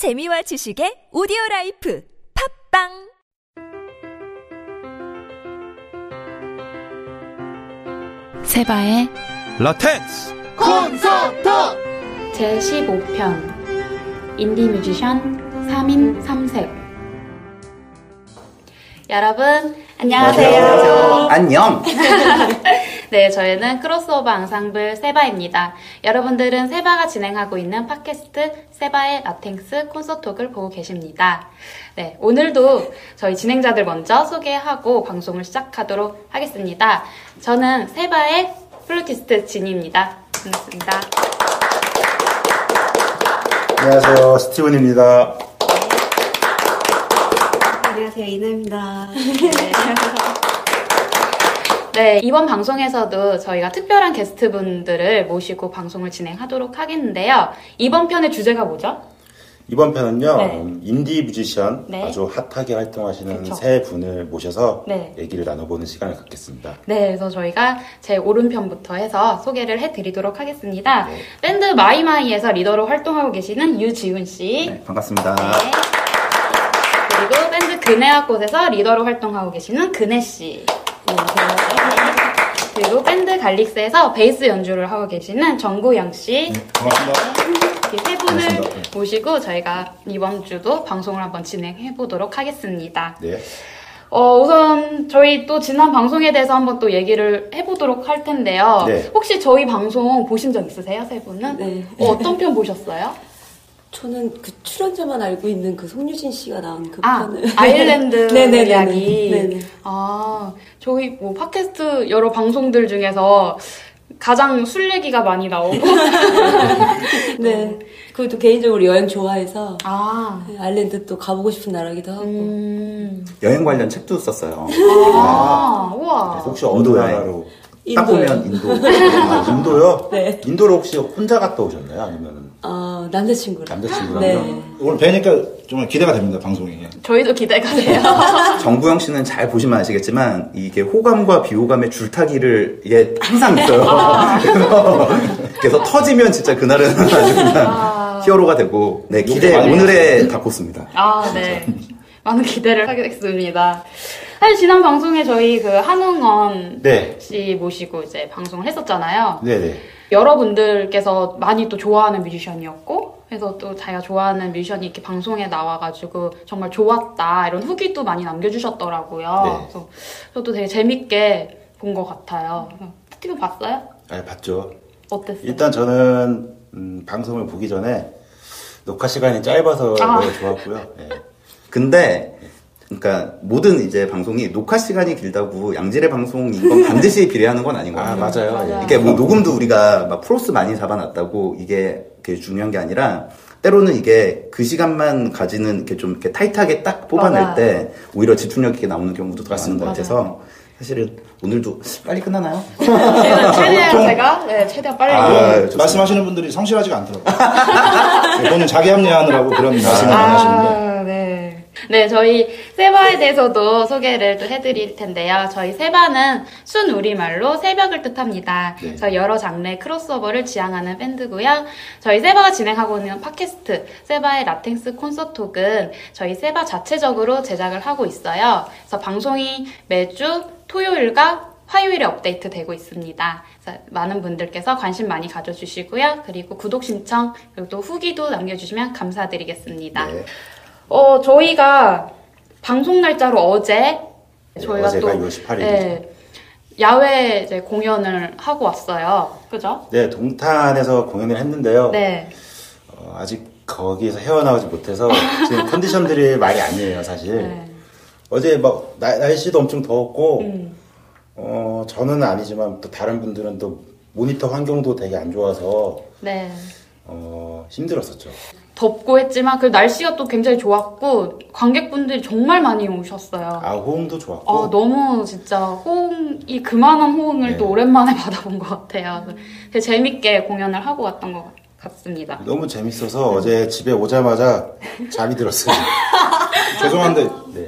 재미와 지식의 오디오 라이프 팟빵! 세바의 라텍스! 콘서톡! 제15편. 인디 뮤지션 3인 3색. 여러분 안녕하세요. 안녕. 네, 저희는 크로스오버 앙상블 세바입니다. 여러분들은 세바가 진행하고 있는 팟캐스트 세바의 라텍스 콘서톡을 보고 계십니다. 네, 오늘도 저희 진행자들 먼저 소개하고 방송을 시작하도록 하겠습니다. 저는 세바의 플루티스트 진입니다. 반갑습니다. 안녕하세요 스티븐입니다 안녕하세요 이나입니다. 네, 이번 방송에서도 저희가 특별한 게스트분들을 모시고 방송을 진행하도록 하겠는데요. 이번 편의 주제가 뭐죠? 이번 편은요 네. 음, 인디 뮤지션 네. 아주 핫하게 활동하시는 그쵸. 세 분을 모셔서 네. 얘기를 나눠보는 시간을 갖겠습니다 네, 그래서 저희가 제 오른편부터 해서 소개를 해드리도록 하겠습니다. 네. 밴드 마이마이에서 리더로 활동하고 계시는 유지훈 씨. 네, 반갑습니다. 네. 그리고 밴드 그네학곳에서 리더로 활동하고 계시는 그네 씨. 그리고 밴드 갈릭스에서 베이스 연주를 하고 계시는 정구영 씨. 반갑습니다 이렇게 세 분을 반갑습니다. 모시고 저희가 이번 주도 방송을 한번 진행해 보도록 하겠습니다. 네. 어, 우선 저희 또 지난 방송에 대해서 한번 또 얘기를 해보도록 할 텐데요. 네. 혹시 저희 방송 보신 적 있으세요, 세 분은? 네. 어, 어떤 편 보셨어요? 저는 그 출연자만 알고 있는 그 송유진 씨가 나온 그 아, 편을 아일랜드. 이야기. 네네. 아, 저희 뭐 팟캐스트 여러 방송들 중에서 가장 술 얘기가 많이 나오고. 네. 그리고 또 개인적으로 여행 좋아해서 아, 아일랜드 또 가보고 싶은 나라기도 하고 음. 여행 관련 책도 썼어요. 아, 우와. 혹시 어느. 나라로 딱 인도요. 보면 인도. 아, 인도요? 네. 인도로 혹시 혼자 갔다 오셨나요? 아니면 어, 남자친구랑 남자친구랑요? 네. 오늘 뵈니까 정말 기대가 됩니다 방송이. 저희도 기대가 돼요. 정구영 씨는 잘 보시면 아시겠지만 이게 호감과 비호감의 줄타기를 이게 항상 있어요. 그래서, 그래서 터지면 진짜 그날은 아주 그냥 히어로가 되고 네 기대 오늘의 다코스입니다. 아, 네. 많은 기대를 하겠습니다. 사실 지난 방송에 저희 그 한웅원 네. 씨 모시고 이제 방송을 했었잖아요. 네네 여러분들께서 많이 또 좋아하는 뮤지션이었고, 그래서 또 자기가 좋아하는 뮤지션이 이렇게 방송에 나와가지고 정말 좋았다 이런 후기도 많이 남겨주셨더라고요. 네. 그래서 저도 되게 재밌게 본 것 같아요. 스티븐 봤어요? 아, 봤죠 어땠어요? 일단 저는 음, 방송을 보기 전에 녹화 시간이 짧아서 아. 너무 좋았고요 네. 근데 그러니까 모든 이제 방송이 녹화 시간이 길다고 양질의 방송인 건 반드시 비례하는 건 아닌 것아 같아요. 맞아요 예. 이게 뭐 녹음도 우리가 막 프로스 많이 잡아놨다고 이게 그게 중요한 게 아니라 때로는 이게 그 시간만 가지는 이렇게 좀 이렇게 타이트하게 딱 뽑아낼 맞아요. 때 오히려 집중력 있게 나오는 경우도 더 많은 것 맞아요. 같아서 사실은 오늘도 빨리 끝나나요? 최대한, 최대한 제가 네, 최대한 빨리 아. 말씀하시는 분들이 성실하지가 않더라고요. 네, 본인 자기 합리화하느라고 그런 말씀을 많이 하시는데. 아, 네. 네, 저희 세바에 대해서도 소개를 또 해드릴 텐데요. 저희 세바는 순 우리말로 새벽을 뜻합니다. 네. 저희 여러 장르의 크로스오버를 지향하는 밴드고요. 저희 세바가 진행하고 있는 팟캐스트 세바의 라텍스 콘서톡은 저희 세바 자체적으로 제작을 하고 있어요. 그래서 방송이 매주 토요일과 화요일에 업데이트 되고 있습니다. 많은 분들께서 관심 많이 가져주시고요. 그리고 구독 신청, 그리고 또 후기도 남겨주시면 감사드리겠습니다. 네. 어, 저희가 방송 날짜로 어제 저희가 어제가 또 6월 18일이죠. 네, 야외 이제 공연을 하고 왔어요. 그죠? 네, 동탄에서 공연을 했는데요. 네. 어, 아직 거기에서 헤어나오지 못해서 지금 컨디션들이 말이 아니에요, 사실. 네. 어제 막 나- 날씨도 엄청 더웠고, 음. 어, 저는 아니지만 또 다른 분들은 또 모니터 환경도 되게 안 좋아서 네. 어, 힘들었었죠. 덥고 했지만 그 날씨가 또 굉장히 좋았고 관객분들이 정말 많이 오셨어요. 아, 호응도 좋았고. 아, 너무 진짜 호응이 그만한 호응을 네. 또 오랜만에 받아본 것 같아요. 재밌게 공연을 하고 왔던 것 같습니다. 너무 재밌어서 어제 집에 오자마자 잠이 들었어요. 죄송한데 네.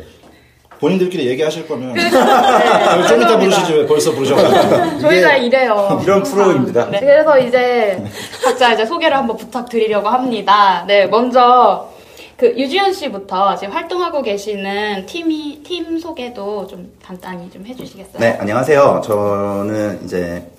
본인들끼리 얘기하실 거면 네, 좀 이따. 부르시지 왜 벌써 부르셔가지고. 저희가 이래요. 이런 프로입니다. 네, 그래서 이제 각자 이제 소개를 한번 부탁드리려고 합니다. 네, 먼저 그 유지현 씨부터 지금 활동하고 계시는 팀이 팀 소개도 좀 간단히 좀 해주시겠어요? 네, 안녕하세요. 저는 이제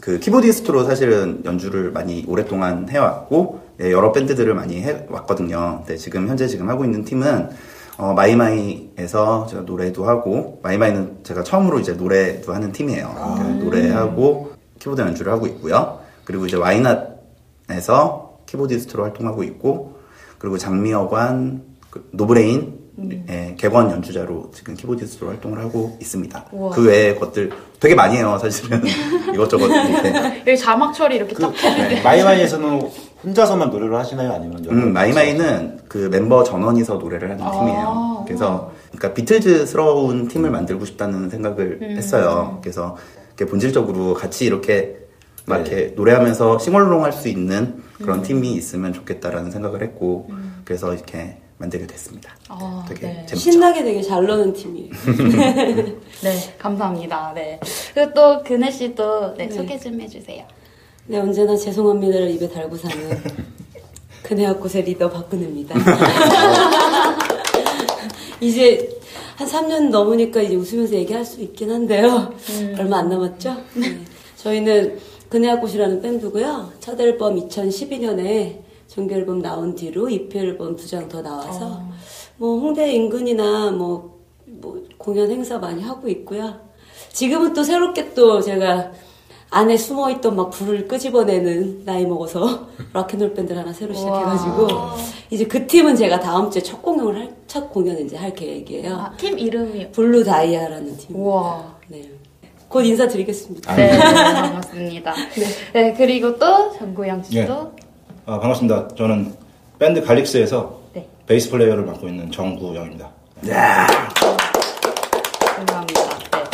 그 키보디스트로 사실은 연주를 많이 오랫동안 해왔고 네, 여러 밴드들을 많이 해왔거든요. 네, 지금 현재 지금 하고 있는 팀은 어, 마이마이에서 제가 노래도 하고 마이마이는 제가 처음으로 이제 노래도 하는 팀이에요. 네, 노래하고 키보드 연주를 하고 있고요. 그리고 이제 와이낫에서 keyboardist로 활동하고 있고 그리고 장미여관 그 노브레인 의 객원 연주자로 지금 keyboardist로 활동을 하고 있습니다. 우와. 그 외의 것들 되게 많이 해요, 사실은. 이것저것 이렇게. 여기 자막 처리 이렇게 쫙 해주세요. 마이마이에서는 혼자서만 노래를 하시나요? 아니면 여러 음, 마이마이는 그 멤버 전원이서 노래를 하는 아, 팀이에요. 그래서, 그러니까 비틀즈스러운 팀을 만들고 싶다는 생각을 음. 했어요. 그래서 이렇게 본질적으로 같이 이렇게 막 네. 이렇게 노래하면서 싱얼롱 할 수 있는 음. 그런 팀이 있으면 좋겠다라는 생각을 했고, 그래서 이렇게 만들게 됐습니다. 아, 되게 네. 재밌죠. 신나게 되게 잘 노는 팀이에요. 네, 감사합니다. 네. 그리고 또 근혜 씨도 네, 네. 소개 좀 해주세요. 네, 언제나 죄송합니다를 입에 달고 사는 그네학곳의 리더 박근혜입니다. 이제 한 3년 넘으니까 이제 웃으면서 얘기할 수 있긴 한데요. 얼마 안 남았죠? 네. 저희는 그네학곳이라는 밴드고요. 첫 앨범 2012년에 정규 앨범 나온 뒤로 EP 앨범 두 장 더 나와서 뭐 홍대 인근이나 뭐, 뭐 공연 행사 많이 하고 있고요. 지금은 또 새롭게 또 제가 안에 숨어있던 막 불을 끄집어내는 나이 먹어서 락앤롤 밴드를 하나 새로 시작해가지고 이제 그 팀은 제가 다음 주에 첫 공연을 할, 첫 공연을 이제 할 계획이에요. 아, 팀 이름이 블루 다이아라는 팀. 우와. 네. 곧 인사드리겠습니다. 네, 반갑습니다. 네. 그리고 또 정구영 씨도 예. 아, 반갑습니다. 저는 밴드 갈릭스에서 네. 베이스 플레이어를 맡고 있는 정구영입니다. 감사합니다. 네.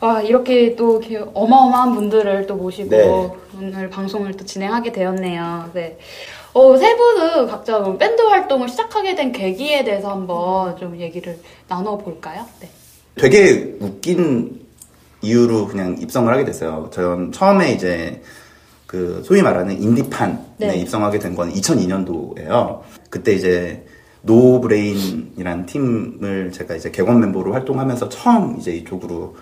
와, 이렇게 또 이렇게 어마어마한 분들을 또 모시고 네. 오늘 방송을 또 진행하게 되었네요. 네. 어, 세 분은 각자 밴드 활동을 시작하게 된 계기에 대해서 한번 좀 얘기를 나눠볼까요? 네. 되게 웃긴 이유로 그냥 입성을 하게 됐어요. 전 처음에 이제 그 소위 말하는 인디판에 네. 입성하게 된 건 2002년도예요. 그때 이제 노브레인이라는 팀을 제가 이제 객원 멤버로 활동하면서 처음 이제 이쪽으로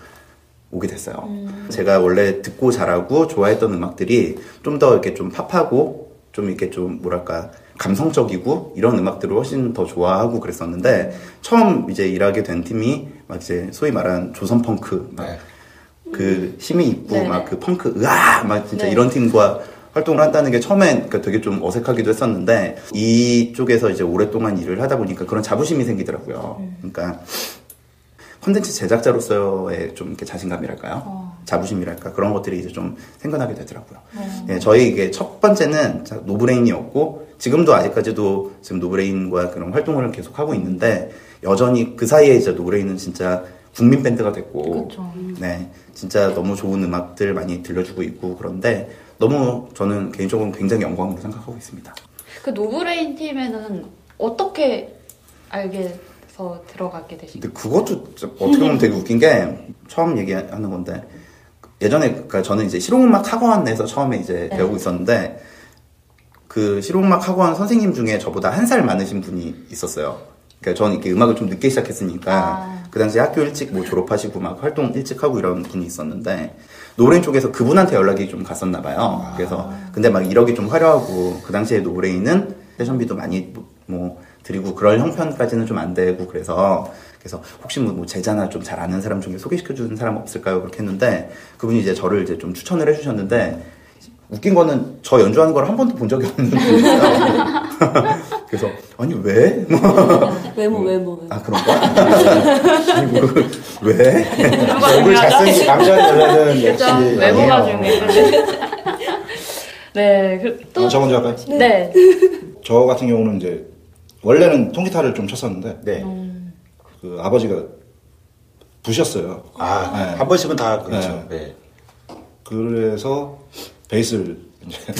오게 됐어요. 제가 원래 듣고 잘하고 좋아했던 음악들이 좀 더 이렇게 좀 팝하고 좀 이렇게 좀 뭐랄까 감성적이고 이런 음악들을 훨씬 더 좋아하고 그랬었는데 처음 이제 일하게 된 팀이 막 이제 소위 말하는 조선 펑크 막 네. 그 힘이 있고 네네. 막그 펑크 으아 막 진짜 네. 이런 팀과 활동을 한다는 게 처음엔 그러니까 되게 좀 어색하기도 했었는데 이쪽에서 이제 오랫동안 일을 하다 보니까 그런 자부심이 생기더라고요. 그러니까 콘텐츠 제작자로서의 좀 이렇게 자신감이랄까요? 자부심이랄까 그런 것들이 이제 좀 생겨나게 되더라고요. 예, 저희 이게 첫 번째는 자, 노브레인이었고 지금도 아직까지도 지금 노브레인과 그런 활동을 계속 하고 있는데 여전히 그 사이에 이제 노브레인은 진짜 국민 밴드가 됐고 그쵸. 네 진짜 너무 좋은 음악들 많이 들려주고 있고 그런데 너무 저는 개인적으로 굉장히 영광으로 생각하고 있습니다. 그 노브레인 팀에는 어떻게 알게 서 들어가게 되신 근데 그것도 어떻게 보면 되게 웃긴 게 처음 얘기하는 건데 예전에 그러니까 저는 이제 실용음악 학원에서 처음에 이제 네. 배우고 있었는데 그 실용음악 학원 선생님 중에 저보다 한 살 많으신 분이 있었어요. 그러니까 저는 이렇게 음악을 좀 늦게 시작했으니까 아. 그 당시 학교 일찍 뭐 졸업하시고 막 활동 일찍 하고 이런 분이 있었는데 노브레인 쪽에서 그분한테 연락이 좀 갔었나 봐요. 그래서 근데 막 이력이 좀 화려하고 그 당시에 노브레인은 세션비도 많이 뭐- 뭐 드리고 그럴 형편까지는 좀 안 되고 그래서 그래서 혹시 뭐, 뭐 제자나 좀 잘 아는 사람 중에 소개시켜 주는 사람 없을까요? 그렇게 했는데 그분이 이제 저를 이제 좀 추천을 해주셨는데 웃긴 거는 저 연주하는 걸 한 번도 본 적이 없는 분이었어요. 그래서 아니 왜? 뭐, 외모, 외모. 아 그런가? 아니 뭐 왜? 얼굴 잘생긴 남자 여자는 역시? 외모가 아니에요. 중요해요. 네, 그, 또, 어, 저 먼저 할까요? 네. 저 같은 경우는 이제 원래는 통기타를 좀 쳤었는데 네. 그 아버지가 부셨어요. 아, 네. 한 번씩은 다 그렇죠. 네. 그래서 베이스를 이제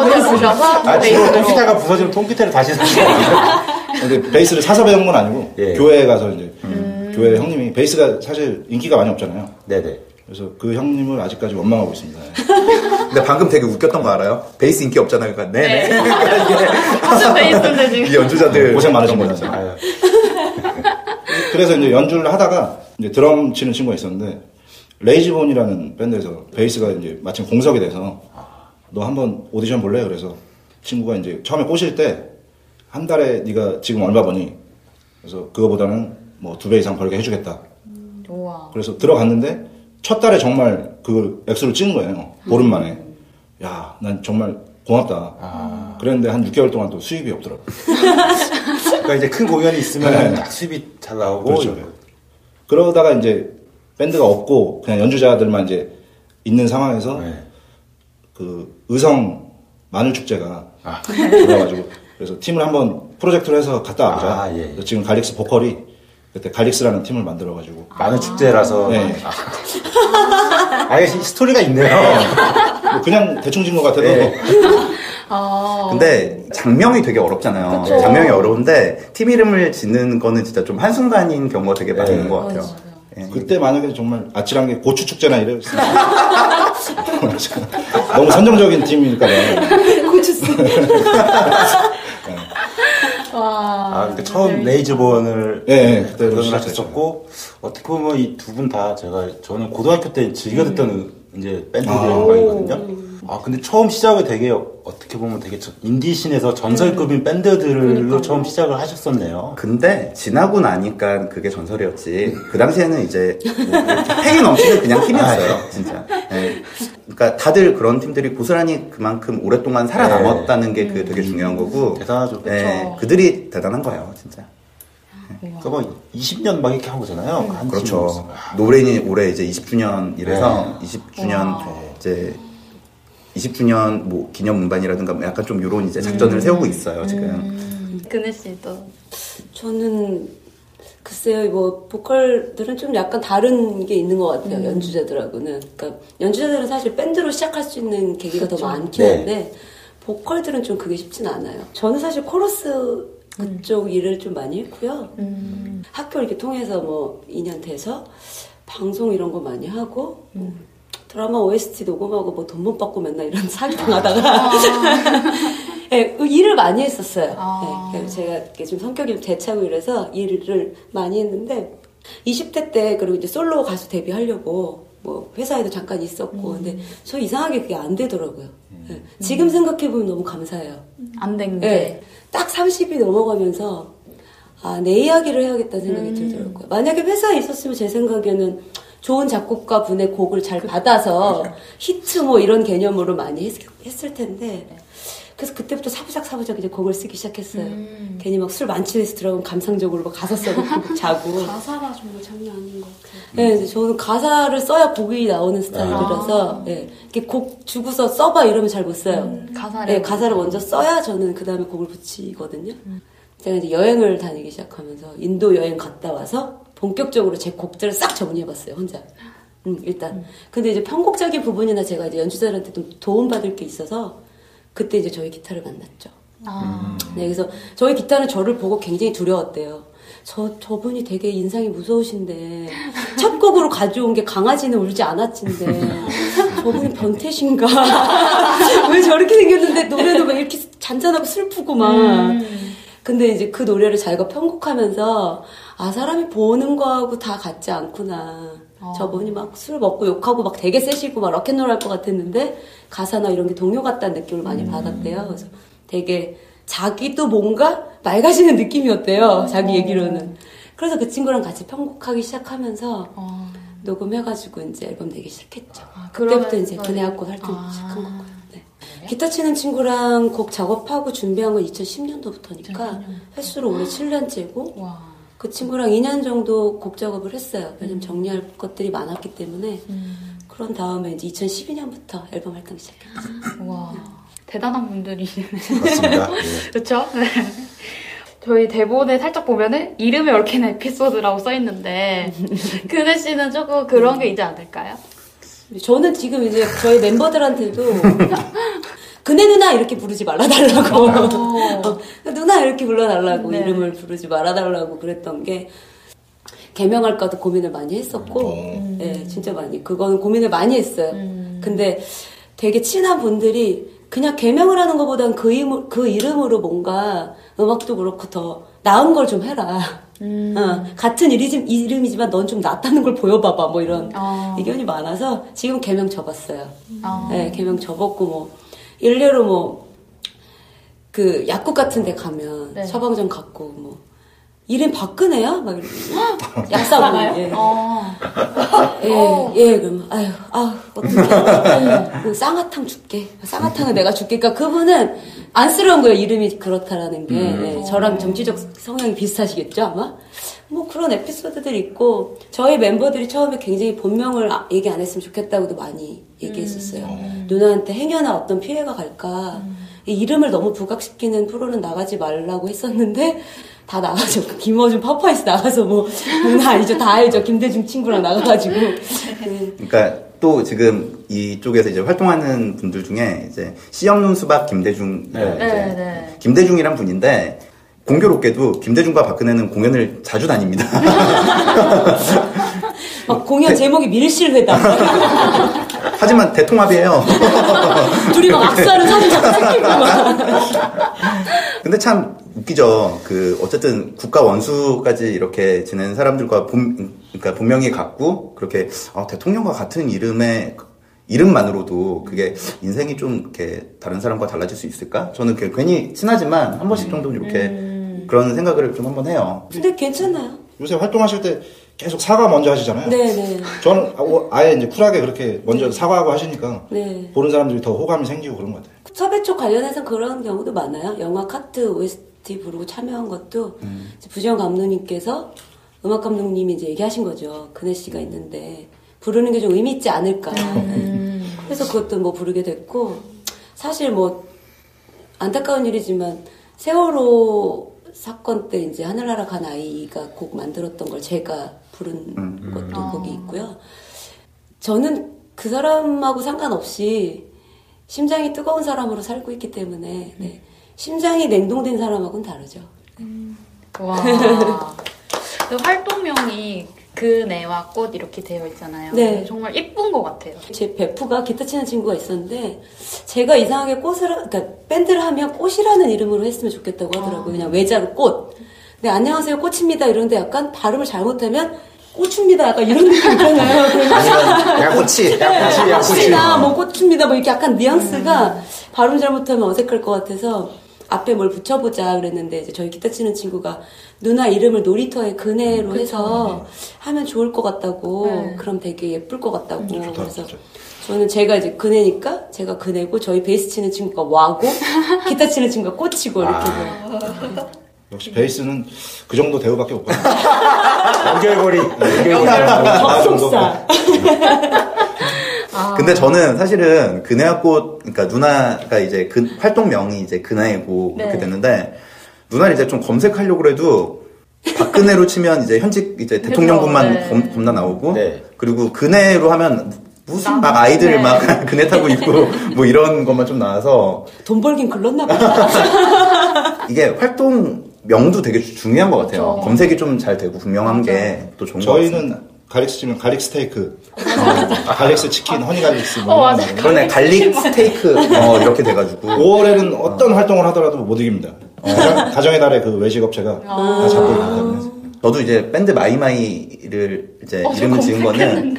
아버지 보셔서 아, 지금 베이스로. 통기타가 부서지면 통기타를 다시 사는 근데 베이스를 사서 배운 건 아니고 예. 교회에 가서 이제 교회 형님이 베이스가 사실 인기가 많이 없잖아요. 네네. 그래서 그 형님을 아직까지 원망하고 있습니다. 근데 방금 되게 웃겼던 거 알아요? 베이스 인기 없잖아요. 그러니까 네네. 무슨 베이스인데 지금. 이 연주자들 고생 많으신 거죠. 거잖아요. 아유, 그래서 이제 연주를 하다가 이제 드럼 치는 친구가 있었는데 레이지본이라는 밴드에서 베이스가 이제 마침 공석이 돼서 너 한번 오디션 볼래? 그래서 친구가 이제 처음에 꼬실 때 한 달에 네가 지금 얼마 버니? 그래서 그거보다는 뭐 두 배 이상 벌게 해주겠다. 우와. 그래서 들어갔는데 첫 달에 정말 그 액수를 찍은 거예요. 보름 만에. 야, 난 정말 고맙다. 그랬는데 한 6개월 동안 또 수입이 없더라고요. 그러니까 이제 큰 공연이 있으면 네. 딱 수입이 잘 나오고 그렇죠. 그러다가 이제 밴드가 없고 그냥 연주자들만 이제 있는 상황에서 네. 그 의성 마늘 축제가 아. 들어가지고 그래서 팀을 한번 프로젝트로 해서 갔다 와보자. 아, 예. 그래서 지금 갈릭스 보컬이 그때 갈릭스라는 팀을 만들어가지고 마늘 축제라서 네. 아, 아, 이게 스토리가 있네요. 뭐 그냥 대충 진 것 같아도 네. 아. 근데 작명이 되게 어렵잖아요. 그쵸. 작명이 어려운데 팀 이름을 짓는 거는 진짜 좀 한순간인 경우가 되게 많이 네. 것 같아요. 예. 그때 만약에 정말 아찔한 게 고추 축제나 이랬어요. 너무 선정적인 팀이니까. 와. 아, 근데 처음 레이지본을 예, 예, 그때로 그런 시작했죠. 했었고 어떻게 보면 이 두 분 다 제가 저는 고등학교 때 즐겨 듣던 음. 이제 밴드들의 음악이거든요. 아 근데 처음 시작을 되게 어떻게 보면 되게 저- 인디 scene에서 전설급인 음. 밴드들로 처음 시작을 하셨었네요. 근데 지나고 나니까 그게 전설이었지. 그 당시에는 이제 뭐 이렇게 패기 넘치는 그냥 팀이었어요, 진짜. 예. 그러니까 다들 그런 팀들이 고스란히 그만큼 오랫동안 살아남았다는 게 그 되게 중요한 거고. 대단하죠. 예, 그들이 대단한 거예요, 진짜. 그뭐 20년 막 이렇게 한 거잖아요. 한 그렇죠. 노래인이 올해 이제 20주년이라서 20주년 이제 20주년 뭐 기념 음반이라든가 뭐 약간 좀 이런 이제 작전을 세우고 있어요 지금. 그네 씨도. 저는 글쎄요, 뭐 보컬들은 좀 약간 다른 게 있는 것 같아요. 음. 연주자들하고는. 그러니까 연주자들은 사실 밴드로 시작할 수 있는 계기가 더 많긴 네. 한데 보컬들은 좀 그게 쉽진 않아요. 저는 사실 코러스 그쪽 일을 좀 많이 했고요. 음. 학교 이렇게 통해서 뭐 2년 돼서 방송 이런 거 많이 하고 뭐 음. 드라마 OST 녹음하고 뭐 돈 못 받고 맨날 이런 사기 당하다가 예, 그 일을 많이 했었어요. 아. 예, 그래서 제가 이렇게 좀 성격이 좀 대차고 이래서 일을 많이 했는데 20대 때 그리고 이제 솔로 가수 데뷔하려고 뭐 회사에도 잠깐 있었고 음. 근데 저 이상하게 그게 안 되더라고요. 예, 지금 생각해 보면 너무 감사해요. 안 된 게. 네. 딱 30이 넘어가면서 아, 내 이야기를 해야겠다는 생각이 들더라고요. 만약에 회사에 있었으면 제 생각에는 좋은 작곡가 분의 곡을 잘 받아서 히트 뭐 이런 개념으로 많이 했, 을 텐데 그래서 그때부터 사부작 사부작 이제 곡을 쓰기 시작했어요. 괜히 막 술 만취해서 들어가면 감상적으로 막 가사 써고 자고. 가사가 정말 장난 아닌 것 같아요. 네, 저는 가사를 써야 곡이 나오는 스타일이라서 예, 이렇게 곡 주고서 써봐 이러면 잘 못 써요. 가사를. 네, 가사를 먼저 써야 저는 그 다음에 곡을 붙이거든요. 제가 이제 여행을 다니기 시작하면서 인도 여행 갔다 와서 본격적으로 제 곡들을 싹 정리해봤어요, 혼자. 음, 일단. 근데 이제 편곡적인 부분이나 제가 이제 연주자들한테 좀 도움받을 게 있어서 그때 이제 저희 기타를 만났죠. 아. 네, 그래서 저희 기타는 저를 보고 굉장히 두려웠대요. 저, 저분이 되게 인상이 무서우신데, 첫 곡으로 가져온 게 강아지는 울지 않았진데, 저분이 변태신가? 왜 저렇게 생겼는데 노래도 막 이렇게 잔잔하고 슬프고 막. 근데 이제 그 노래를 자기가 편곡하면서, 아, 사람이 보는 거하고 다 같지 않구나. 저분이 막 술 먹고 욕하고 막 되게 세시고 막 락앤롤 할 것 같았는데, 가사나 이런 게 동요 같다는 느낌을 많이 받았대요. 그래서 되게 자기도 뭔가 맑아지는 느낌이었대요. 자기 얘기로는. 그래서 그 친구랑 같이 편곡하기 시작하면서 어. 녹음해가지고 이제 앨범 내기 시작했죠. 아, 그때부터 이제 그네학고 활동 아. 시작한 거고요. 네. 기타 치는 친구랑 곡 작업하고 준비한 건 2010년도부터니까 횟수로 올해 7년째고 와. 그 친구랑 2년 정도 곡 작업을 했어요. 왜냐면 정리할 것들이 많았기 때문에 그런 다음에 이제 2012년부터 앨범 활동 시작했죠. 와. 대단한 분들이시네. 그렇습니다. 예. 그쵸? 네. 저희 대본에 살짝 보면은 이름에 얽힌 에피소드라고 써 있는데 그네 씨는 조금 그런 게 있지 않을까요? 저는 지금 이제 저희 멤버들한테도 그네 누나 이렇게 부르지 말아달라고 어, 누나 이렇게 불러달라고 네. 이름을 부르지 말아달라고 그랬던 게 개명할까도 고민을 많이 했었고, 어. 예, 진짜 많이. 그거는 고민을 많이 했어요. 근데 되게 친한 분들이 그냥 개명을 하는 것보다는 그, 이름, 그 이름으로 뭔가 음악도 그렇고 더 나은 걸 좀 해라. 어, 같은 이름, 이름이지만 넌 좀 낫다는 걸 보여봐봐. 뭐 이런 어. 의견이 많아서 지금 개명 접었어요. 어. 네, 개명 접었고 뭐 일례로 뭐 그 약국 같은 데 가면 네. 처방전 갖고 뭐 이름 박근혜야? 막 약사분 예. 어. 예, 예, 그럼, 아유, 아우, 어떡해. 그 쌍화탕 줄게. 쌍화탕은 내가 줄게. 그러니까 그분은 안쓰러운 거예요. 이름이 그렇다라는 게. 예, 저랑 정치적 성향이 비슷하시겠죠, 아마? 뭐 그런 에피소드들이 있고, 저희 멤버들이 처음에 굉장히 본명을 아- 얘기 안 했으면 좋겠다고도 많이 얘기했었어요. 누나한테 행여나 어떤 피해가 갈까. 이 이름을 너무 부각시키는 프로는 나가지 말라고 했었는데, 다 나가죠. 그 김어준 파파이스 나가서 뭐, 누나 아니죠. 다 알죠. 김대중 친구랑 나가가지고. 네. 그러니까 또 지금 이쪽에서 이제 활동하는 분들 중에 이제 씨 없는 수박 김대중 네. 이제 네, 네. 김대중이란 분인데 공교롭게도 김대중과 박근혜는 공연을 자주 다닙니다. 막 공연 제목이 밀실회담. 하지만 대통합이에요. 둘이 막 악수하는 사진 자꾸 찍히고 막. 근데 참 웃기죠. 그 어쨌든 국가 원수까지 이렇게 지낸 사람들과 본, 그러니까 본명이 같고 그렇게 아, 대통령과 같은 이름의 이름만으로도 그게 인생이 좀 이렇게 다른 사람과 달라질 수 있을까? 저는 그 괜히 친하지만 한 번씩 정도는 이렇게 그런 생각을 좀 한번 해요. 근데 괜찮아요. 요새 활동하실 때 계속 사과 먼저 하시잖아요. 네네. 저는 아- 아예 이제 쿨하게 그렇게 먼저 사과하고 하시니까 네. 보는 사람들이 더 호감이 생기고 그런 것 같아요. 섭외 쪽 관련해서 그런 경우도 많아요. 영화 카트 OST 부르고 참여한 것도 이제 부지영 감독님께서 음악 감독님이 이제 얘기하신 거죠. 근혜 씨가 있는데 부르는 게 좀 의미 있지 않을까. 네. 그래서 그것도 뭐 부르게 됐고 사실 뭐 안타까운 일이지만 세월호 사건 때 이제 하늘나라 간 아이가 곡 만들었던 걸 제가 부른 것도 거기 있고요. 저는 그 사람하고 상관없이 심장이 뜨거운 사람으로 살고 있기 때문에 네. 심장이 냉동된 사람하고는 다르죠. 와. 그 활동명이 그네와 꽃 이렇게 되어 있잖아요. 네. 정말 예쁜 것 같아요. 제 베프가 기타 치는 친구가 있었는데 제가 이상하게 꽃을 하- 그러니까 밴드를 하면 꽃이라는 이름으로 했으면 좋겠다고 하더라고요. 그냥 외자로 꽃. 근데 안녕하세요 꽃입니다 이런데 약간 발음을 잘못하면 꽃입니다 약간 이런 느낌 있잖아요. 야꼬치. 네, 꽃이나 뭐 꽃입니다 뭐 이렇게 약간 뉘앙스가 발음 잘못하면 어색할 것 같아서 앞에 뭘 붙여보자 그랬는데 이제 저희 기타 치는 친구가 누나 이름을 놀이터에 그네로 해서 하면 좋을 것 같다고 네. 그럼 되게 예쁠 것 같다고 좋다, 그래서 진짜. 저는 제가 이제 그네니까 제가 그네고 저희 베이스 치는 친구가 와고 기타 치는 친구가 꽃이고 이렇게 해서 역시 베이스는 그 정도 대우밖에 못 받아요. 연결고리. 연결고리. 접속사 근데 저는 사실은 그네와꽃, 그러니까 누나가 이제 그 활동명이 이제 그나이고 네. 이렇게 됐는데 누나를 이제 좀 검색하려고 해도 박근혜로 치면 이제 현직 이제 대통령분만 네. 검, 겁나 나오고 네. 그리고 그네로 하면 무슨 막 나- 아이들 네. 막 그네 타고 있고 뭐 이런 것만 좀 나와서 돈 벌긴 글렀나 보다 이게 활동 명도 되게 주- 중요한 것 같아요. 그쵸. 검색이 좀 잘 되고 분명한 게 또 좋은 것 같습니다. 저희는 갈릭스 치면 garlic 스테이크, garlic스 치킨, honey garlic스 어, 뭐 이런 맞아요. 거. 그러네 garlic 스테이크 어, 이렇게 돼가지고 5월에는 어떤 활동을 하더라도 못 이깁니다. 가정- 가정의 달에 그 외식업체가 다 잡고 있기 때문에. 저도 이제 밴드 마이마이를 이제 어, 저 이름을 지은 거는.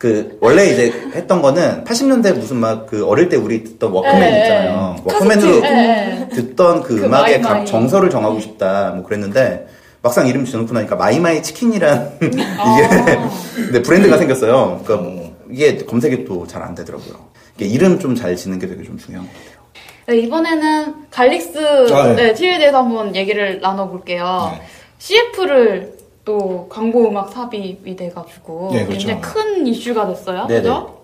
그 원래 이제 했던 거는 80년대 무슨 막 그 어릴 때 우리 듣던 워크맨 네, 있잖아요. 워크맨으로 네. 듣던 그, 그 음악의. 각 정서를 정하고 싶다 뭐 그랬는데 막상 이름 지어놓고 나니까 마이마이 치킨이란 이게 근데 브랜드가 생겼어요. 그러니까 이게 검색이 또 잘 안 되더라고요. 이름 좀 잘 짓는 게 되게 좀 중요한 것 같아요. 네, 이번에는 갈릭스 아, 네. 네, TV에 대해서 한번 얘기를 나눠볼게요. 네. CF를 또 광고 음악 삽입이 돼가지고 네, 그렇죠. 굉장히 큰 이슈가 됐어요. 네네. 그죠?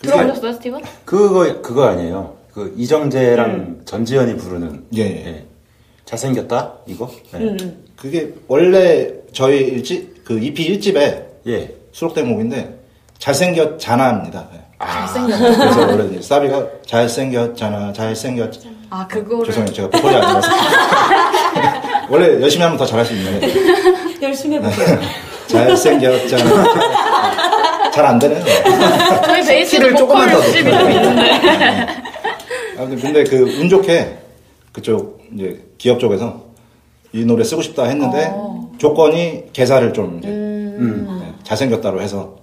그게- 들어보셨어요, 스티븐? 그거 그거 아니에요. 그 이정재랑 전지현이 부르는 예, 예. 잘생겼다 이거. 네. 음, 음. 그게 원래 저희 일집 그 EP 1집에 예. 수록된 곡인데 잘생겼잖아입니다. 네. 잘생겼다. 그래서 원래 사비가 잘생겼잖아, 잘생겼. 아, 그거를. 죄송해요, 제가 보컬이 아니라서. 원래 열심히 하면 더 잘할 수 있는데 열심히 해보세요 잘생겼잖아. 잘안 되네요. 저희 베이스도 키를 조금만 더 욕심이 좀 있는데. 아, 근데, 근데 그 운 좋게 그쪽 이제 기업 쪽에서 이 노래 쓰고 싶다 했는데 어. 조건이 개사를 좀 이제 음. 네, 잘생겼다로 해서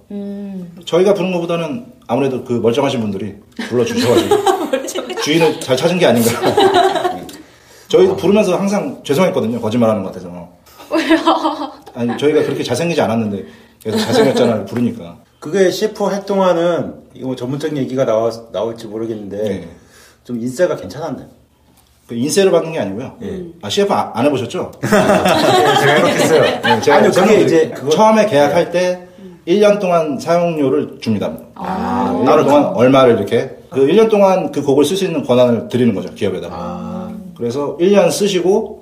저희가 부른 것보다는 아무래도 그 멀쩡하신 분들이 불러주셔가지고 주인을 잘 찾은 게 아닌가. 네. 저희도 부르면서 항상 죄송했거든요. 거짓말하는 것 같아서. 아니 저희가 그렇게 잘생기지 않았는데 계속 잘생겼잖아를 부르니까. 그게 CF 활동하는 이거 뭐 전문적인 얘기가 나와, 나올지 모르겠는데 네. 좀 인세가 괜찮았나요? 그 인세를 받는 게 아니고요. 아 CF 안, 안 해보셨죠? 제가 해놓겠어요. 네, 제가 아니요, 그게. 이제 그거- 처음에 계약할 때 1년 동안 사용료를 줍니다. 아, 네, 1년 동안 얼마를 이렇게 그 1년 동안 그 곡을 쓸 수 있는 권한을 드리는 거죠 기업에다가. 아. 그래서 1년 쓰시고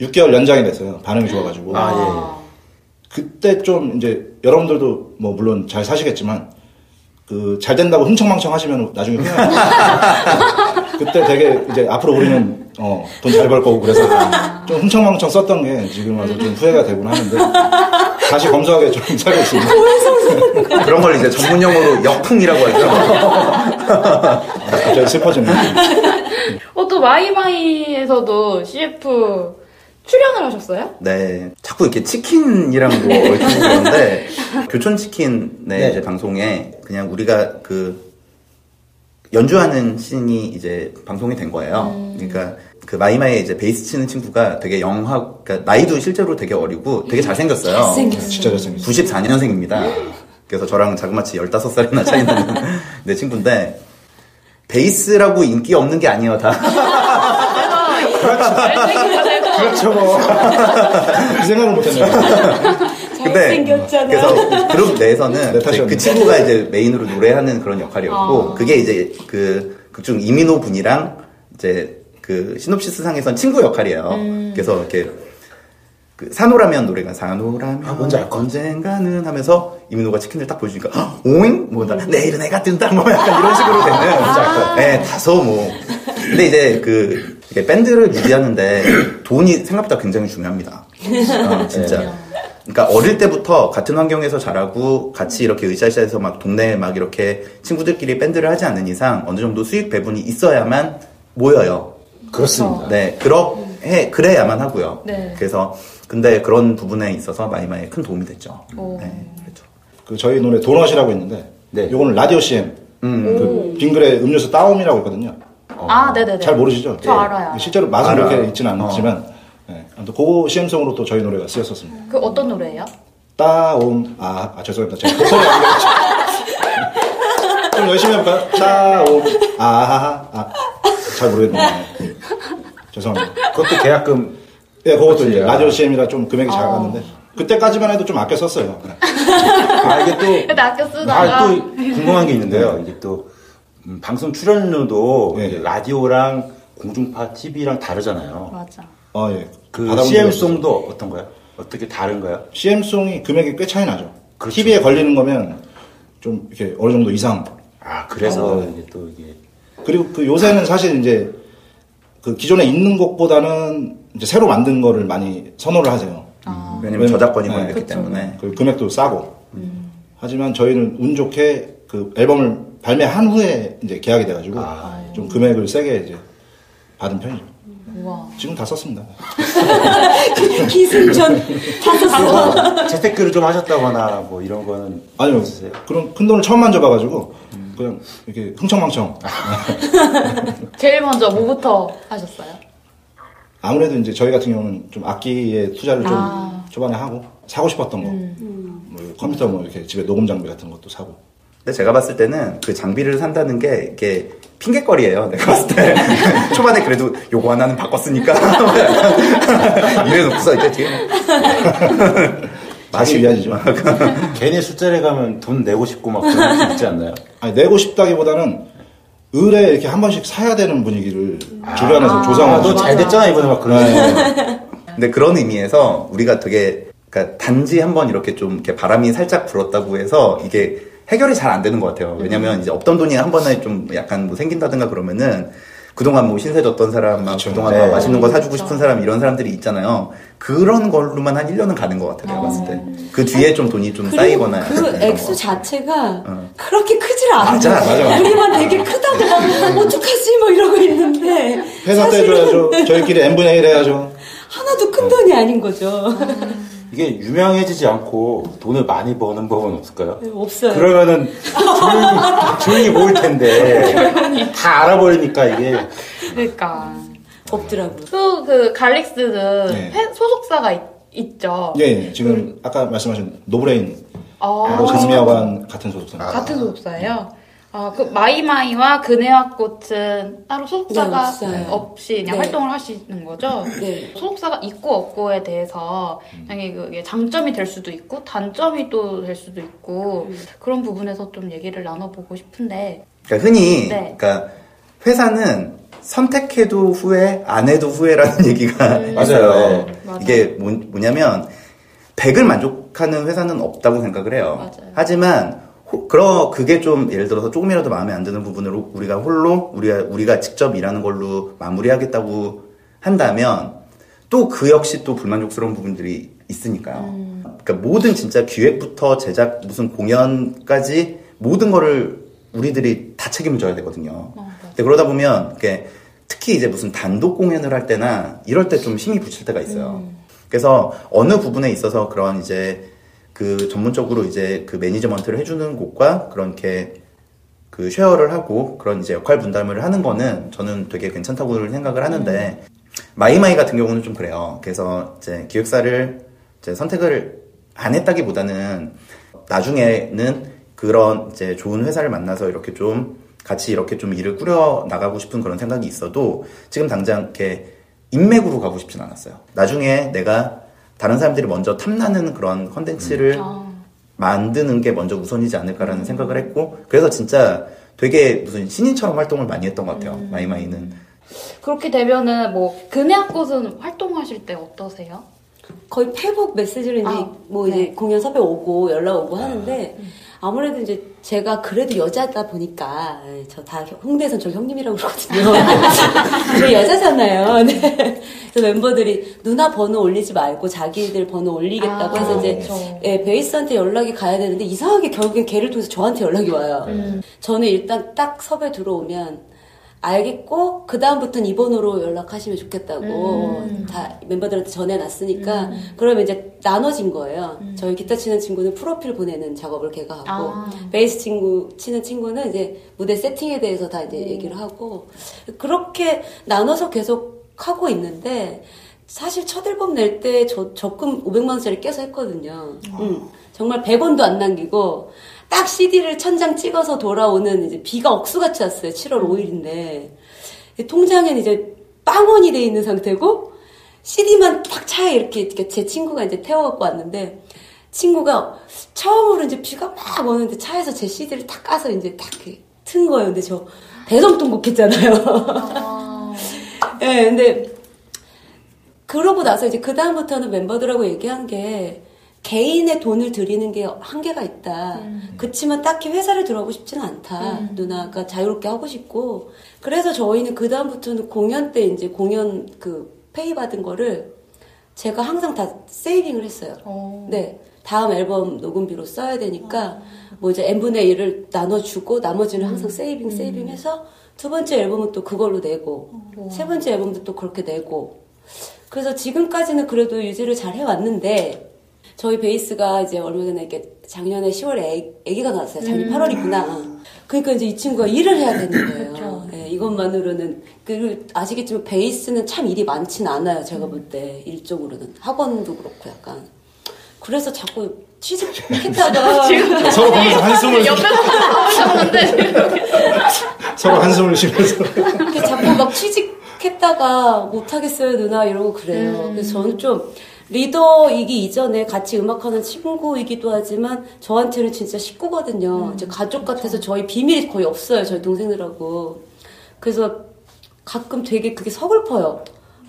6개월 연장이 됐어요. 반응이 좋아가지고. 아, 그때 좀 이제 여러분들도 뭐 물론 잘 사시겠지만 그 잘 된다고 흥청망청 하시면 나중에 후회해요. 그때 되게 이제 앞으로 우리는 어, 돈 잘 벌 거고 그래서 좀 흥청망청 썼던 게 지금 와서 좀 후회가 되곤 하는데 다시 검소하게 좀 살고 있습니다. 그런 걸 이제 전문 용어로 역풍이라고 하죠. 갑자기 슬퍼지네요. 어, 또 마이마이에서도 CF 출연을 하셨어요? 네. 자꾸 이렇게 치킨이랑 뭐 얽히고 그러는데, 교촌치킨의 네. 이제 방송에 그냥 우리가 그 연주하는 씬이 이제 방송이 된 거예요. 그러니까 그 마이마이에 이제 베이스 치는 친구가 되게 영하, 그러니까 나이도 실제로 되게 어리고 되게 잘생겼어요. 잘생겼어요. 진짜 잘생겼어요. 94년생입니다. 그래서 저랑 자그마치 15살이나 차이 나는 내 친구인데, 베이스라고 인기 없는 게 아니에요, 다. 그렇죠. 뭐. 그 생각을 못했네요. 근데 잘생겼잖아. 그래서 그룹 내에서는 top이었네. 그 친구가 이제 메인으로 노래하는 그런 역할이었고 아. 그게 이제 그 극중 이민호 분이랑 이제 그 시놉시스 상에선 친구 역할이에요. 음. 그래서 이렇게 그 사노라면 노래가 사노라면 아, 뭔지 알. 언젠가는 하면서 이민호가 치킨을 딱 보여주니까 헉, 오잉 뭐 나, 내일은 해가 뜬다 뭐 약간 이런 식으로 되는 아. 네 다소 뭐 근데 이제 그 이게 밴드를 유지하는데 돈이 생각보다 굉장히 중요합니다. 어, 진짜. 그러니까 어릴 때부터 같은 환경에서 자라고 같이 이렇게 으쌰으쌰해서 막 동네에 막 이렇게 친구들끼리 밴드를 하지 않는 이상 어느 정도 수익 배분이 있어야만 모여요. 그렇습니다. 네, 그러 해 그래야만 하고요. 네. 그래서 근데 그런 부분에 있어서 마이마이에 큰 도움이 됐죠. 오. 네, 그렇죠. 그 저희 노래 도넛이라고 있는데 네. 요거는 라디오 CM 그 빙그레 음료수 따옴이라고 있거든요. 아, 네네네. 잘 모르시죠? 저 예. 알아요. 실제로 맛은 알아요. 그렇게 있지는 않지만 예. 아무튼 그거 CM송으로 또 저희 노래가 쓰였었습니다. 그 어떤 노래예요? 따옴 아, 아 죄송합니다. 제가 목소리 안 들렸죠. 좀 열심히 해볼까요? 따옴 아하하 잘 모르겠네요. 예. 죄송합니다. 그것도 계약금 예, 그것도 이제 아. 라디오 CM이라 좀 금액이 작았는데 그때까지만 해도 좀 아껴 썼어요. 네. 아 이게 또 근데 아껴 쓰다가 아, 또 궁금한 게 있는데요. 이게 또 음, 방송 출연료도 네. 라디오랑 공중파 TV랑 다르잖아요. 맞아. 아 예. 그 CM송도 어떤가요? 어떻게 다른가요? CM송이 금액이 꽤 차이 나죠. 그렇죠. TV에 걸리는 거면 좀 이렇게 어느 정도 이상. 아 그래서 어. 이게 또 이게 그리고 그 요새는 사실 이제 그 기존에 있는 곡보다는 이제 새로 만든 거를 많이 선호를 하세요. 왜냐면 왜냐면- 저작권이 네. 걸렸기 때문에. 그 금액도 싸고. 하지만 저희는 운 좋게 그 앨범을 발매한 후에 이제 계약이 돼가지고 아. 좀 금액을 세게 이제 받은 편이죠. 우와. 지금 다 썼습니다. 기승전 다 썼어. 뭐 재테크를 좀 하셨다거나 뭐 이런 거는 아니요. 없으세요? 그런 큰 돈을 처음 만져봐가지고 그냥 이렇게 흥청망청. 제일 먼저 뭐부터 하셨어요? 아무래도 이제 저희 같은 경우는 좀 악기에 투자를 좀 아. 초반에 하고 사고 싶었던 거, 뭐 컴퓨터 뭐 이렇게 집에 녹음 장비 같은 것도 사고. 근데 제가 봤을 때는 그 장비를 산다는 게 이게 핑계거리예요. 내가 봤을 때 초반에 그래도 요거 하나는 바꿨으니까 이래놓고서 이제 뒤에 다시 위안이죠. 괜히 술자리 가면 돈 내고 싶고 막 그런 게 있지 않나요? 아니 내고 싶다기보다는 의뢰 이렇게 한 번씩 사야 되는 분위기를 주변에서 조성하고. 아, 너잘 됐잖아 이번에 막 그런. 네. 근데 그런 의미에서 우리가 되게 그러니까 단지 한번 이렇게 좀 이렇게 바람이 살짝 불었다고 해서 이게 해결이 잘 안 되는 것 같아요. 왜냐면 이제 없던 돈이 한 번에 좀 약간 뭐 생긴다든가 그러면은 그동안 뭐 신세 졌던 사람, 막 그쵸. 그동안 네. 막 맛있는 거 사주고 싶은 사람 이런 사람들이 있잖아요. 그런 걸로만 한 1년은 가는 것 같아요. 내가 봤을 때. 그 뒤에 좀 돈이 좀 쌓이거나. 그 액수 거. 자체가 어. 그렇게 크질 않아. 맞아, 맞아, 맞아. 우리만 되게 크다고 막 어떡하지 뭐 이러고 있는데 회사 떼줘야죠. 저희끼리 n분의 1 해야죠. 하나도 큰 돈이 아닌 거죠. 이게 유명해지지 않고 돈을 많이 버는 법은 없을까요? 없어요. 그러면은 조용히, 조용히 모을 텐데 다 알아버리니까 이게 그러니까 없더라고. 또 그 갈릭스는 네. 회- 소속사가 있, 있죠. 예, 예. 지금 아까 말씀하신 노브레인 어, 바로 장미여관 같은 소속사. 같은 소속사예요. 아, 그 마이마이와 그네와 꽃은 따로 소속사가 네. 없이 그냥 네. 활동을 하시는 거죠. 네. 소속사가 있고 없고에 대해서 당연히 그게 장점이 될 수도 있고 단점이 또 될 수도 있고 그런 부분에서 좀 얘기를 나눠보고 싶은데 그러니까 흔히, 네. 그러니까 회사는 선택해도 후회, 안 해도 후회라는 얘기가 맞아요. 있어요. 네. 맞아요. 이게 뭐, 뭐냐면 100을 만족하는 회사는 없다고 생각을 해요. 맞아요. 하지만 호- 그러 그게 좀 예를 들어서 조금이라도 마음에 안 드는 부분으로 우리가 홀로 우리가 우리가 직접 일하는 걸로 마무리하겠다고 한다면 또 그 역시 또 불만족스러운 부분들이 있으니까요. 음. 그러니까 모든 진짜 기획부터 제작 무슨 공연까지 모든 거를 우리들이 다 책임을 져야 되거든요. 어, 근데 그러다 보면 이렇게 특히 이제 무슨 단독 공연을 할 때나 이럴 때 좀 힘이 붙일 때가 있어요. 그래서 어느 부분에 있어서 그런 이제 그 전문적으로 이제 그 매니지먼트를 해주는 곳과 그런 이렇게 그 share를 하고 그런 이제 역할 분담을 하는 거는 저는 되게 괜찮다고 생각을 하는데 마이마이 같은 경우는 좀 그래요. 그래서 이제 기획사를 이제 선택을 안 했다기보다는 나중에는 그런 이제 좋은 회사를 만나서 이렇게 좀 같이 이렇게 좀 일을 꾸려 나가고 싶은 그런 생각이 있어도 지금 당장 이렇게 인맥으로 가고 싶진 않았어요. 나중에 내가 다른 사람들이 먼저 탐나는 그런 컨텐츠를 아, 만드는 게 먼저 우선이지 않을까라는 생각을 했고 그래서 진짜 되게 무슨 신인처럼 활동을 많이 했던 것 같아요. 마이마이는. 그렇게 되면은 뭐 그네와꽃은 활동하실 때 어떠세요? 거의 페북 메시지로 이제 아, 뭐 네. 이제 공연 섭외 오고 연락 오고 하는데 아무래도 이제 제가 그래도 여자다 보니까 저 다 홍대에선 저 형님이라고 그러거든요. 저 여자잖아요. 네. 그래서 멤버들이 누나 번호 올리지 말고 자기들 번호 올리겠다고 아, 해서 이제 그렇죠. 예, 베이스한테 연락이 가야 되는데 이상하게 결국엔 걔를 통해서 저한테 연락이 와요. 음. 저는 일단 딱 섭외 들어오면 알겠고 그 다음부터는 이 번호로 연락하시면 좋겠다고 음. 다 멤버들한테 전해놨으니까 그러면 이제 나눠진 거예요. 저희 기타 치는 친구는 프로필 보내는 작업을 걔가 하고 아. 베이스 친구 치는 친구는 이제 무대 세팅에 대해서 다 이제 얘기를 하고 그렇게 나눠서 계속 하고 있는데 사실 첫 앨범 낼 때 저 적금 500만 원짜리 깨서 했거든요. 음, 정말 100원도 안 남기고 딱 CD를 천장 찍어서 돌아오는 이제 비가 억수같이 왔어요. 7월 5일인데 통장엔 이제 빵원이 돼 있는 상태고 CD만 딱 차에 이렇게, 이렇게 제 친구가 이제 태워갖고 왔는데 친구가 처음으로 이제 비가 막 오는데 차에서 제 CD를 딱 까서 이제 딱 튼 거예요. 근데 저 대성통곡 했잖아요. 예, 근데 그러고 나서 이제 그 다음부터는 멤버들하고 얘기한 게 개인의 돈을 들이는 게 한계가 있다. 그치만 딱히 회사를 들어가고 싶지는 않다. 누나가 자유롭게 하고 싶고. 그래서 저희는 그 다음부터는 공연 때 이제 공연 그 페이 받은 거를 제가 항상 다 세이빙을 했어요. 어. 네. 다음 앨범 녹음비로 써야 되니까 뭐 이제 n분의 1을 나눠주고 나머지는 항상 세이빙 세이빙 해서 두 번째 앨범은 또 그걸로 내고 세 번째 앨범도 또 그렇게 내고 그래서 지금까지는 그래도 유지를 잘 해왔는데 저희 베이스가 이제 얼마 전에 이렇게 작년에 10월에 애, 아기가 나왔어요. 작년 8월이구나. 그러니까 이제 이 친구가 일을 해야 되는 거예요. 예, 이것만으로는 그리고 아시겠지만 베이스는 참 일이 많진 않아요. 제가 볼 때 일적으로는 학원도 그렇고 약간 그래서 자꾸 취직했다가 서로 보면서 한숨을 옆에서 하셨는데 서로 한숨을 쉬면서 이렇게 자꾸 막 취직했다가 못하겠어요 누나 이러고 그래요. 그래서 저는 좀 리더이기 이전에 같이 음악하는 친구이기도 하지만 저한테는 진짜 식구거든요. 이제 가족 같아서 저희 비밀이 거의 없어요. 저희 동생들하고. 그래서 가끔 되게 그게 서글퍼요.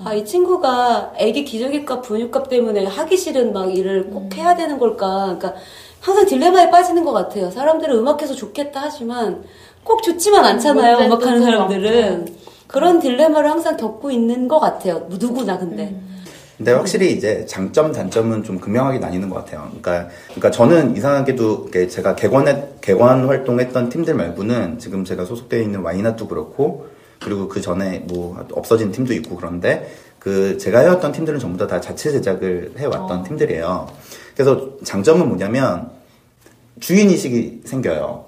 아, 이 친구가 애기 기저귀값, 분유값 때문에 하기 싫은 막 일을 꼭 해야 되는 걸까. 그러니까 항상 딜레마에 빠지는 것 같아요. 사람들은 음악해서 좋겠다 하지만 꼭 좋지만 않잖아요. 음악하는 또 사람들은. 그런 딜레마를 항상 겪고 있는 것 같아요. 누구나 근데. 근데 확실히 이제 장점 단점은 좀 극명하게 나뉘는 것 같아요. 그러니까 그러니까 저는 이상하게도 제가 개관해 개관 활동했던 팀들 말고는 지금 제가 소속되어 있는 와이낫도 그렇고 그리고 그 전에 뭐 없어진 팀도 있고 그런데 그 제가 해왔던 팀들은 전부 다, 다 자체 제작을 해왔던 팀들이에요. 그래서 장점은 뭐냐면 주인 의식이 생겨요.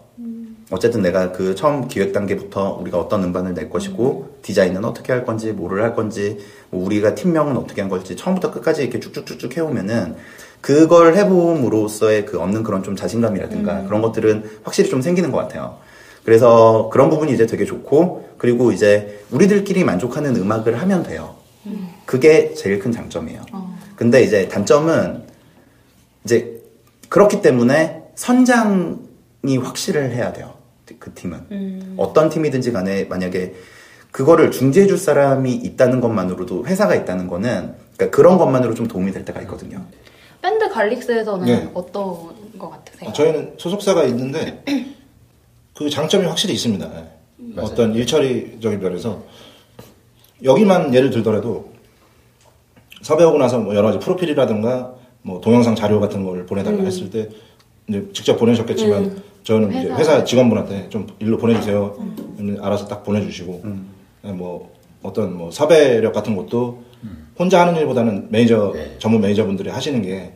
어쨌든 내가 그 처음 기획 단계부터 우리가 어떤 음반을 낼 것이고 디자인은 어떻게 할 건지 뭐를 할 건지 뭐 우리가 팀명은 어떻게 한 걸지 처음부터 끝까지 이렇게 쭉쭉쭉쭉 해오면은 그걸 해봄으로써의 그 얻는 그런 좀 자신감이라든가 그런 것들은 확실히 좀 생기는 것 같아요. 그래서 그런 부분이 이제 되게 좋고 그리고 이제 우리들끼리 만족하는 음악을 하면 돼요. 그게 제일 큰 장점이에요. 근데 이제 단점은 이제 그렇기 때문에 선장이 확실을 해야 돼요. 그 팀은. 어떤 팀이든지 간에 만약에 그거를 중재해 줄 사람이 있다는 것만으로도 회사가 있다는 거는 그러니까 그런 것만으로 좀 도움이 될 때가 있거든요. 밴드 갈릭스에서는 네. 어떤 것 같으세요? 아, 저희는 소속사가 있는데 그 장점이 확실히 있습니다. 예. 어떤 일처리적인 면에서 여기만 예를 들더라도 섭외하고 나서 뭐 여러 가지 프로필이라든가 뭐 동영상 자료 같은 걸 보내달라 했을 때 이제 직접 보내셨겠지만 저는 이제 회사. 직원분한테 좀 일로 보내주세요. 그러면 알아서 딱 보내주시고. 예, 뭐 어떤 뭐 섭외력 같은 것도 혼자 하는 일보다는 매니저 네. 전문 매니저분들이 하시는 게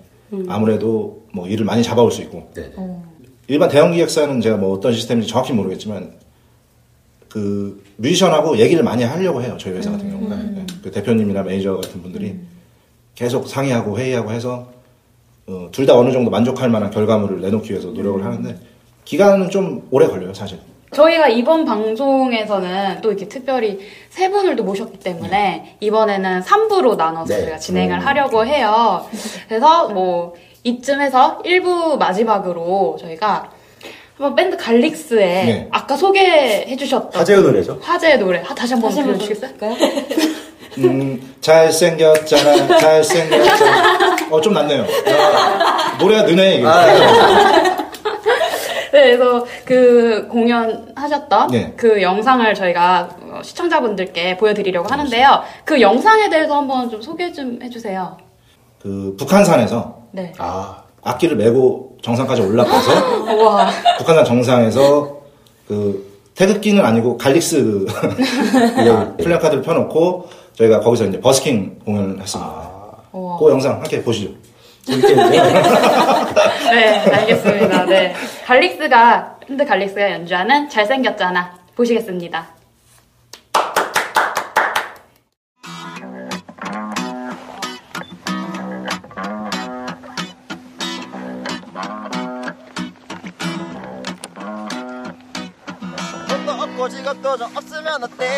아무래도 뭐 일을 많이 잡아올 수 있고. 네. 일반 대형 기획사는 제가 뭐 어떤 시스템인지 정확히 모르겠지만 그 뮤지션하고 얘기를 많이 하려고 해요 저희 회사 같은 경우는. 네. 그 대표님이나 매니저 같은 분들이 계속 상의하고 회의하고 해서 어, 둘 다 어느 정도 만족할 만한 결과물을 내놓기 위해서 노력을 하는데 기간은 좀 오래 걸려요 사실 저희가 이번 방송에서는 또 이렇게 특별히 세 분을 또 모셨기 때문에 이번에는 3부로 나눠서 네. 저희가 진행을 음. 하려고 해요. 그래서 뭐 이쯤에서 1부 마지막으로 저희가 한번 밴드 갈릭스의 네. 아까 소개해 주셨던 화제의 노래죠? 화제의 노래 아, 다시 한번 다시 한번 들려 주시겠어요? 볼까요? 음, 잘생겼잖아 잘생겼잖아 어 좀 낫네요 어, 노래가 느네 이게 네, 그래서 그 공연하셨던 네. 그 영상을 저희가 어, 시청자분들께 보여드리려고 하는데요. 그 영상에 대해서 한번 좀 소개 좀 해주세요. 그 북한산에서 네. 아, 악기를 메고 정상까지 올라가서 와. 북한산 정상에서 그 태극기는 아니고 갈릭스 그 플래카드를 펴놓고 저희가 거기서 이제 버스킹 공연을 했습니다. 우와. 그 영상 함께 보시죠. 재밌게 네, 알겠습니다. 네. 갈릭스가, 밴드 갈릭스가 연주하는 잘생겼잖아. 보시겠습니다. 돈도 없고 직업도 좀 없으면 어때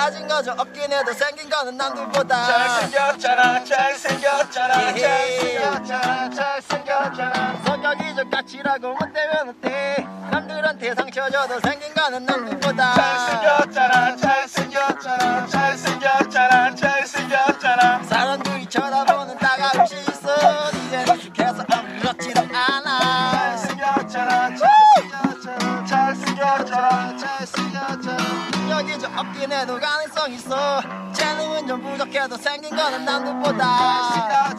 가진 거좀 없긴 해도 생긴 거는 남들보다. 잘생겼잖아 잘생겼잖아 잘생겼잖아 잘생겼잖아. 성격이 좀 까칠하고 못 되면 어때? 남들한테 상처 줘도 생긴 거는 남들보다. 잘생겼잖아 잘생겼잖아 잘생겼잖아 잘생겼잖아. 사람들이 쳐다보는 여기 좀 없긴 해도 가능성 있어. 재능은 좀 부족해도 생긴 거는 남들보다.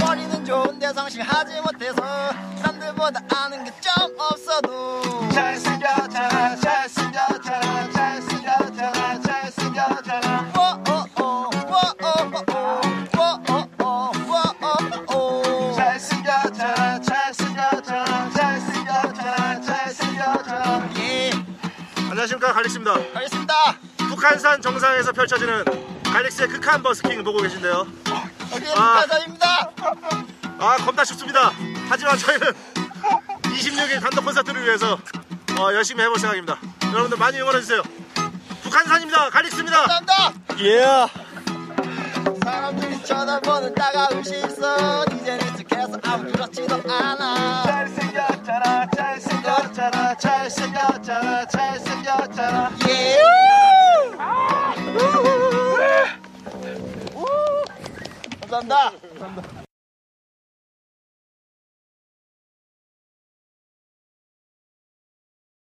머리는 좋은데 성실하지 못해서 남들보다 아는 게 좀 없어도. 잘생겼잖아 갈릭스입니다. 알겠습니다 북한산 정상에서 펼쳐지는 갈릭스의 극한 버스킹 보고 계신데요. 여기는 아. 북한산입니다 아 겁나 춥습니다. 하지만 저희는 26일 단독 콘서트를 위해서 어, 열심히 해볼 생각입니다. 여러분들 많이 응원해주세요. 북한산입니다. 갈릭스입니다. 감사합니다 예. 사람들이 쳐다보는 따가운 시선 이젠 익숙해서 아무렇지도 않아 잘생겼잖아 잘생겼잖아 잘생겼잖아 잘 생겼잖아. 예. 감사합니다